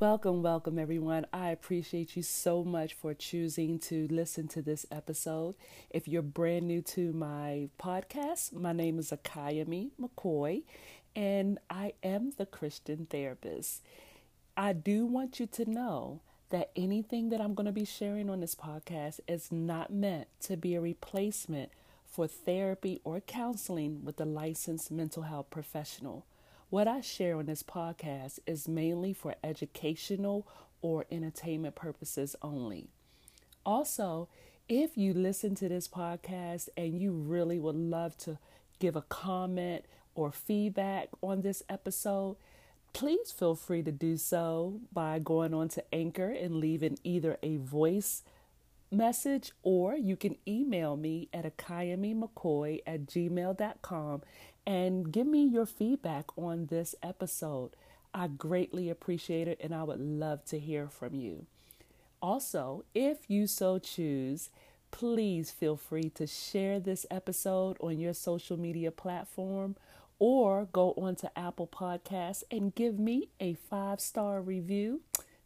Welcome, welcome, everyone. I appreciate you so much for choosing to listen to this episode. If you're brand new to my podcast, my name is Akayami McCoy, and I am the Christian therapist. I do want you to know that anything that I'm going to be sharing on this podcast is not meant to be a replacement for therapy or counseling with a licensed mental health professional. What I share on this podcast is mainly for educational or entertainment purposes only. Also, if you listen to this podcast and you really would love to give a comment or feedback on this episode, please feel free to do so by going on to Anchor and leaving either a voice message or you can email me at akayamimccoy at gmail.com and give me your feedback on this episode. I greatly appreciate it and I would love to hear from you. Also, if you so choose, please feel free to share this episode on your social media platform or go onto Apple Podcasts and give me a five star review.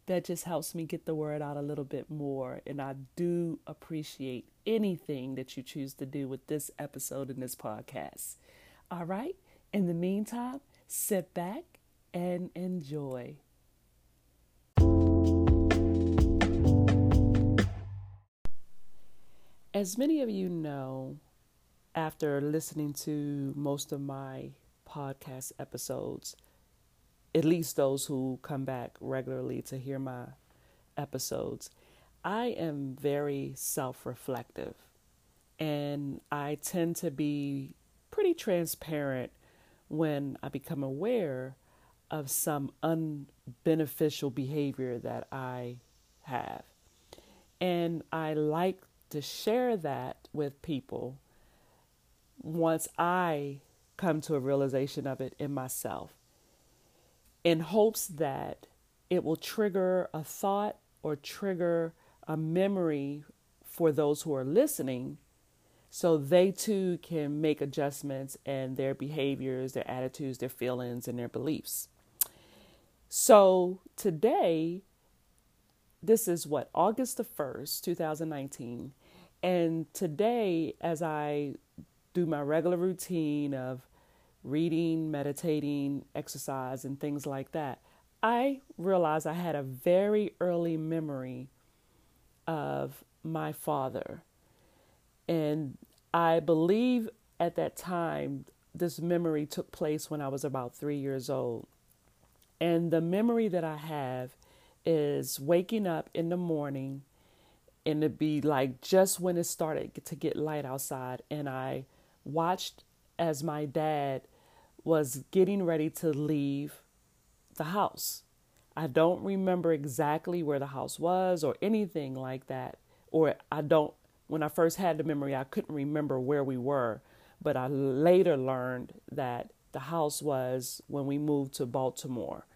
That just helps me get the word out a little bit more. And I do appreciate anything that you choose to do with this episode and this podcast. All right. In the meantime, sit back and enjoy. As many of you know, after listening to most of my podcast episodes, at least those who come back regularly to hear my episodes, I am very self reflective and I tend to be pretty transparent when I become aware of some unbeneficial behavior that I have. And I like to share that with people once I come to a realization of it in myself in hopes that it will trigger a thought or trigger a memory for those who are listening so they too can make adjustments in their behaviors, their attitudes, their feelings, and their beliefs. So today, this is what, August the 1st, 2019. And today, as I do my regular routine of reading, meditating, exercise, and things like that, I realized I had a very early memory of my father and I believe at that time, this memory took place when I was about three years old. And the memory that I have is waking up in the morning and it'd be like just when it started to get light outside. And I watched as my dad was getting ready to leave the house. I don't remember exactly where the house was or anything like that, or I don't when I first had the memory, I couldn't remember where we were, but I later learned that the house was when we moved to Baltimore.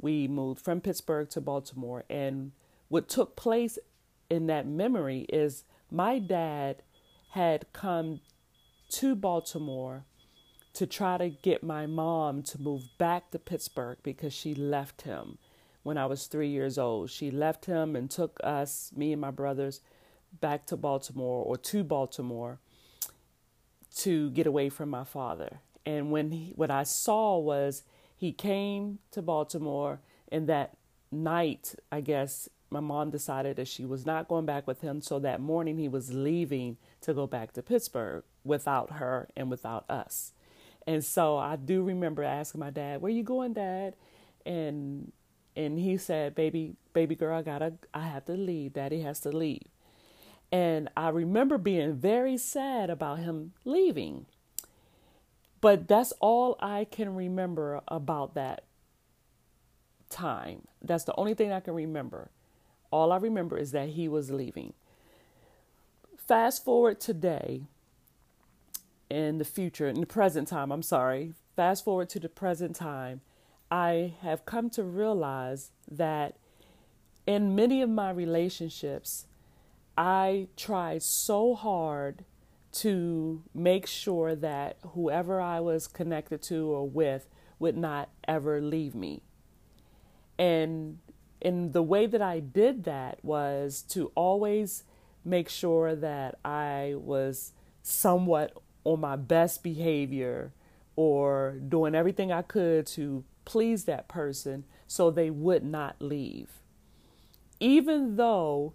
We moved from Pittsburgh to Baltimore, and what took place in that memory is my dad had come to Baltimore to try to get my mom to move back to Pittsburgh because she left him when I was three years old. She left him and took us, me and my brothers, back to Baltimore or to Baltimore to get away from my father. And when he, what I saw was he came to Baltimore, and that night, I guess my mom decided that she was not going back with him. So that morning, he was leaving to go back to Pittsburgh without her and without us. And so I do remember asking my dad, "Where you going, Dad?" And and he said, "Baby, baby girl, I gotta, I have to leave. Daddy has to leave." And I remember being very sad about him leaving. But that's all I can remember about that time. That's the only thing I can remember. All I remember is that he was leaving. Fast forward today, in the future, in the present time, I'm sorry, fast forward to the present time, I have come to realize that in many of my relationships, I tried so hard to make sure that whoever I was connected to or with would not ever leave me. And and the way that I did that was to always make sure that I was somewhat on my best behavior or doing everything I could to please that person so they would not leave. Even though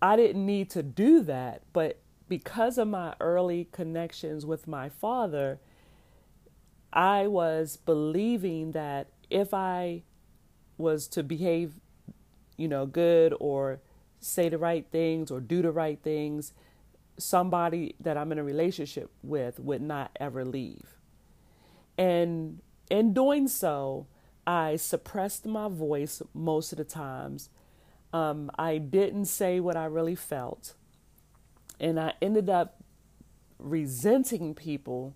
I didn't need to do that, but because of my early connections with my father, I was believing that if I was to behave, you know, good or say the right things or do the right things, somebody that I'm in a relationship with would not ever leave. And in doing so, I suppressed my voice most of the times. Um, I didn't say what I really felt. And I ended up resenting people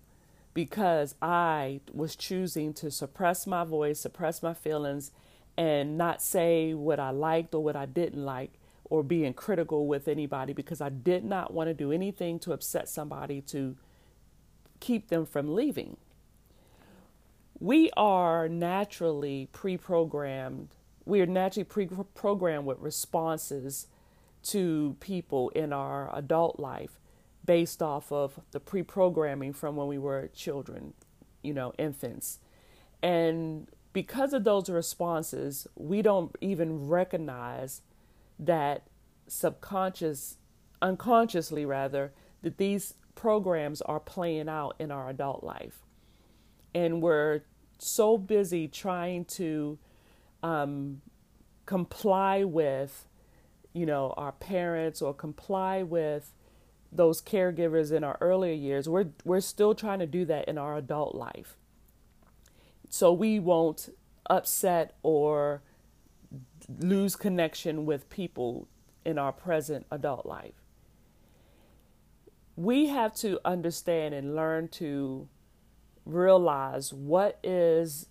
because I was choosing to suppress my voice, suppress my feelings, and not say what I liked or what I didn't like or being critical with anybody because I did not want to do anything to upset somebody to keep them from leaving. We are naturally pre programmed, we are naturally pre programmed with responses to people in our adult life based off of the pre programming from when we were children, you know, infants. And because of those responses, we don't even recognize that subconscious, unconsciously rather, that these programs are playing out in our adult life. And we're so busy trying to um, comply with, you know, our parents or comply with those caregivers in our earlier years. We're we're still trying to do that in our adult life so we won't upset or lose connection with people in our present adult life. We have to understand and learn to realize what is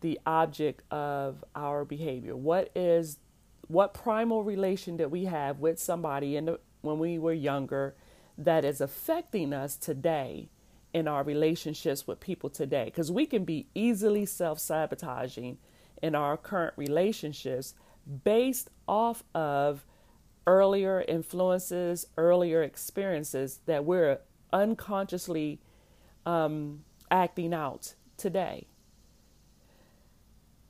the object of our behavior. What is what primal relation that we have with somebody in the, when we were younger that is affecting us today in our relationships with people today because we can be easily self sabotaging in our current relationships based off of earlier influences, earlier experiences that we're unconsciously um, acting out today.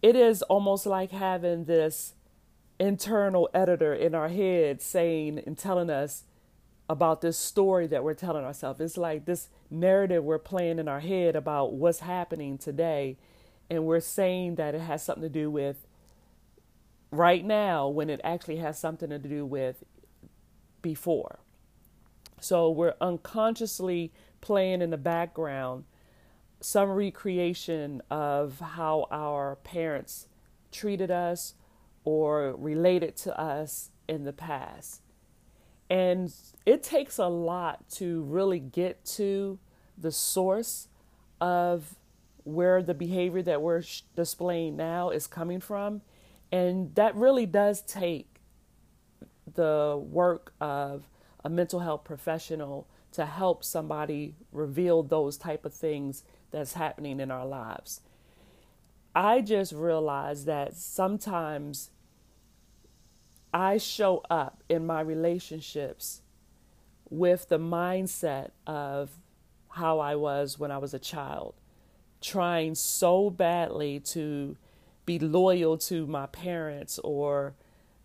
It is almost like having this internal editor in our head saying and telling us about this story that we're telling ourselves. It's like this narrative we're playing in our head about what's happening today, and we're saying that it has something to do with right now when it actually has something to do with before. So we're unconsciously playing in the background some recreation of how our parents treated us or related to us in the past. And it takes a lot to really get to the source of where the behavior that we're displaying now is coming from. And that really does take the work of a mental health professional to help somebody reveal those type of things that's happening in our lives. I just realized that sometimes I show up in my relationships with the mindset of how I was when I was a child, trying so badly to be loyal to my parents or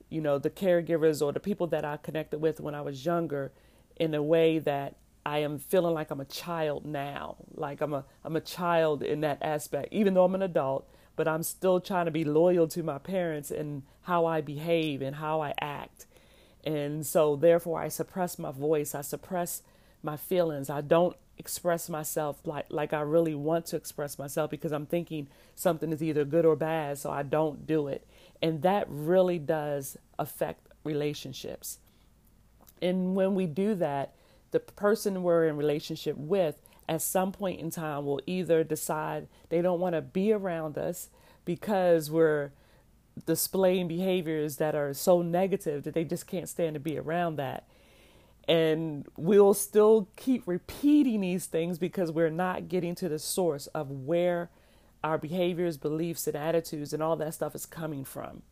you know the caregivers or the people that I connected with when I was younger in a way that I am feeling like I'm a child now like I'm a I'm a child in that aspect even though I'm an adult but I'm still trying to be loyal to my parents and how I behave and how I act. And so, therefore, I suppress my voice, I suppress my feelings. I don't express myself like, like I really want to express myself because I'm thinking something is either good or bad, so I don't do it. And that really does affect relationships. And when we do that, the person we're in relationship with at some point in time will either decide they don't want to be around us because we're displaying behaviors that are so negative that they just can't stand to be around that. And we'll still keep repeating these things because we're not getting to the source of where our behaviors, beliefs, and attitudes, and all that stuff is coming from.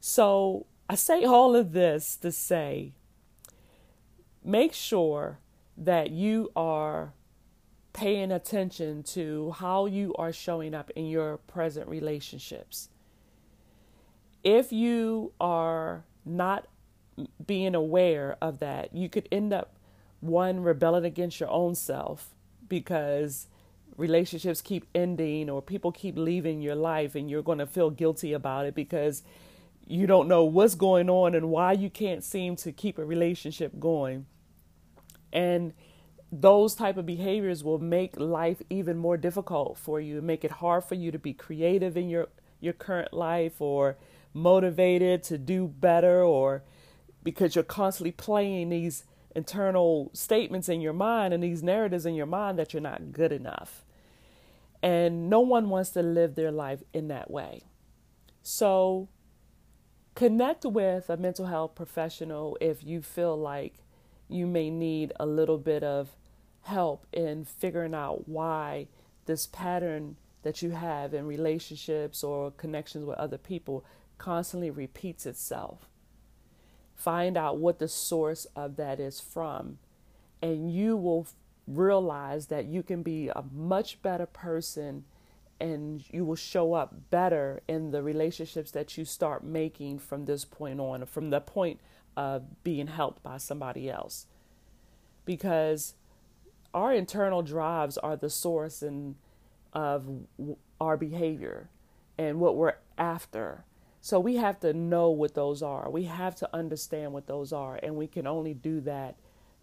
So I say all of this to say make sure that you are paying attention to how you are showing up in your present relationships. If you are not being aware of that, you could end up one rebelling against your own self because relationships keep ending or people keep leaving your life and you're going to feel guilty about it because you don't know what's going on and why you can't seem to keep a relationship going. And those type of behaviors will make life even more difficult for you. Make it hard for you to be creative in your your current life or motivated to do better or because you're constantly playing these internal statements in your mind and these narratives in your mind that you're not good enough. And no one wants to live their life in that way. So connect with a mental health professional if you feel like you may need a little bit of help in figuring out why this pattern that you have in relationships or connections with other people constantly repeats itself. Find out what the source of that is from, and you will realize that you can be a much better person and you will show up better in the relationships that you start making from this point on, from the point of being helped by somebody else. Because our internal drives are the source and of our behavior and what we're after. So we have to know what those are. We have to understand what those are. And we can only do that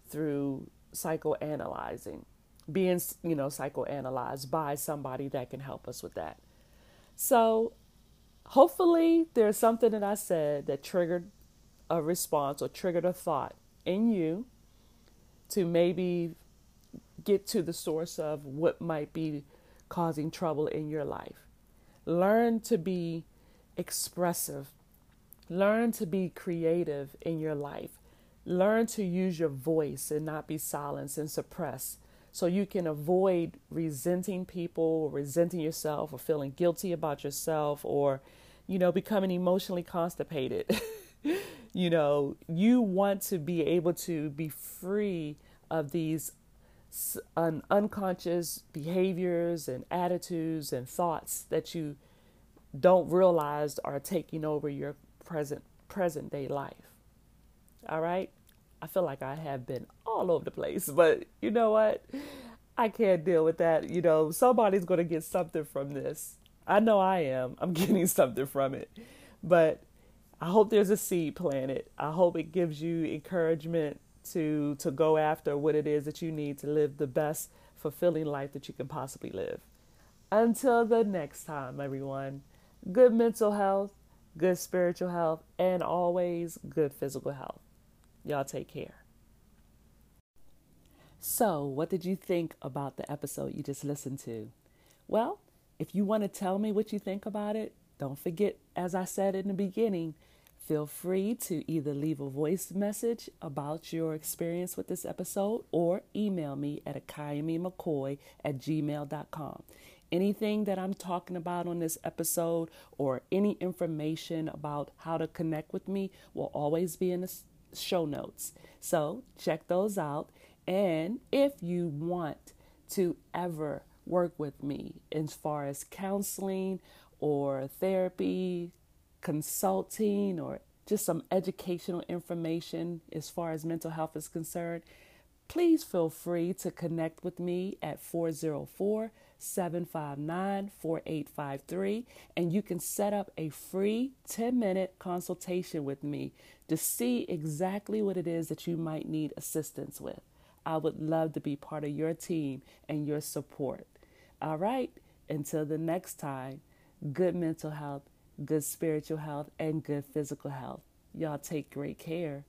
through psychoanalyzing, being, you know, psychoanalyzed by somebody that can help us with that. So hopefully there's something that I said that triggered a response or triggered a thought in you to maybe get to the source of what might be causing trouble in your life. Learn to be expressive. Learn to be creative in your life. Learn to use your voice and not be silenced and suppressed so you can avoid resenting people or resenting yourself or feeling guilty about yourself or, you know, becoming emotionally constipated. you know, you want to be able to be free of these un- unconscious behaviors and attitudes and thoughts that you don't realize are taking over your present present day life. All right? I feel like I have been all over the place, but you know what? I can't deal with that. You know, somebody's going to get something from this. I know I am. I'm getting something from it. But I hope there's a seed planted. I hope it gives you encouragement to to go after what it is that you need to live the best fulfilling life that you can possibly live. Until the next time, everyone good mental health, good spiritual health, and always good physical health. Y'all take care. So, what did you think about the episode you just listened to? Well, if you want to tell me what you think about it, don't forget, as I said in the beginning, feel free to either leave a voice message about your experience with this episode or email me at akayamimccoy at gmail.com anything that I'm talking about on this episode or any information about how to connect with me will always be in the show notes. So check those out. And if you want to ever work with me as far as counseling or therapy, consulting, or just some educational information as far as mental health is concerned, please feel free to connect with me at 404 759 4853, and you can set up a free 10 minute consultation with me to see exactly what it is that you might need assistance with. I would love to be part of your team and your support. All right, until the next time, good mental health, good spiritual health, and good physical health. Y'all take great care.